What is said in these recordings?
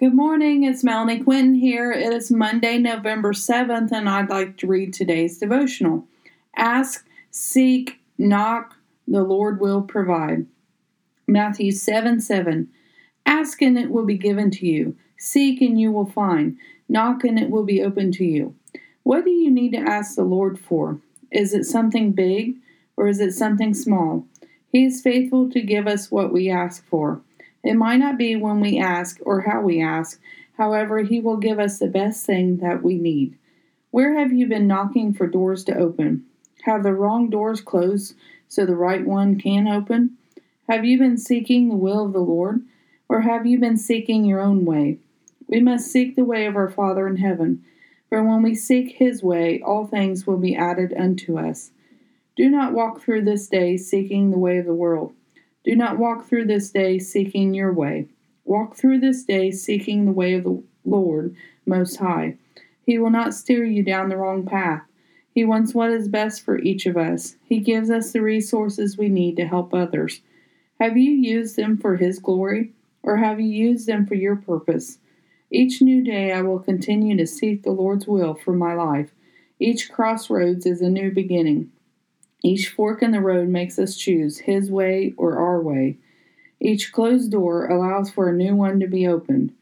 Good morning, it's Melanie Quinton here. It is Monday, November 7th, and I'd like to read today's devotional. Ask, seek, knock, the Lord will provide. Matthew 7 7. Ask and it will be given to you. Seek and you will find. Knock and it will be open to you. What do you need to ask the Lord for? Is it something big or is it something small? He is faithful to give us what we ask for. It might not be when we ask or how we ask, however, He will give us the best thing that we need. Where have you been knocking for doors to open? Have the wrong doors closed so the right one can open? Have you been seeking the will of the Lord, or have you been seeking your own way? We must seek the way of our Father in heaven, for when we seek His way, all things will be added unto us. Do not walk through this day seeking the way of the world do not walk through this day seeking your way. Walk through this day seeking the way of the Lord Most High. He will not steer you down the wrong path. He wants what is best for each of us. He gives us the resources we need to help others. Have you used them for His glory, or have you used them for your purpose? Each new day I will continue to seek the Lord's will for my life. Each crossroads is a new beginning. Each fork in the road makes us choose His way or our way. Each closed door allows for a new one to be opened.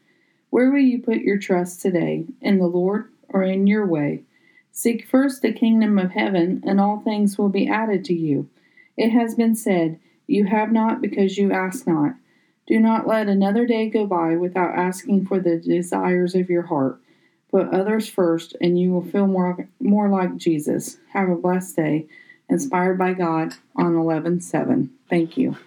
Where will you put your trust today? In the Lord or in your way? Seek first the kingdom of heaven, and all things will be added to you. It has been said, You have not because you ask not. Do not let another day go by without asking for the desires of your heart. Put others first, and you will feel more, more like Jesus. Have a blessed day inspired by God on 11 7. Thank you.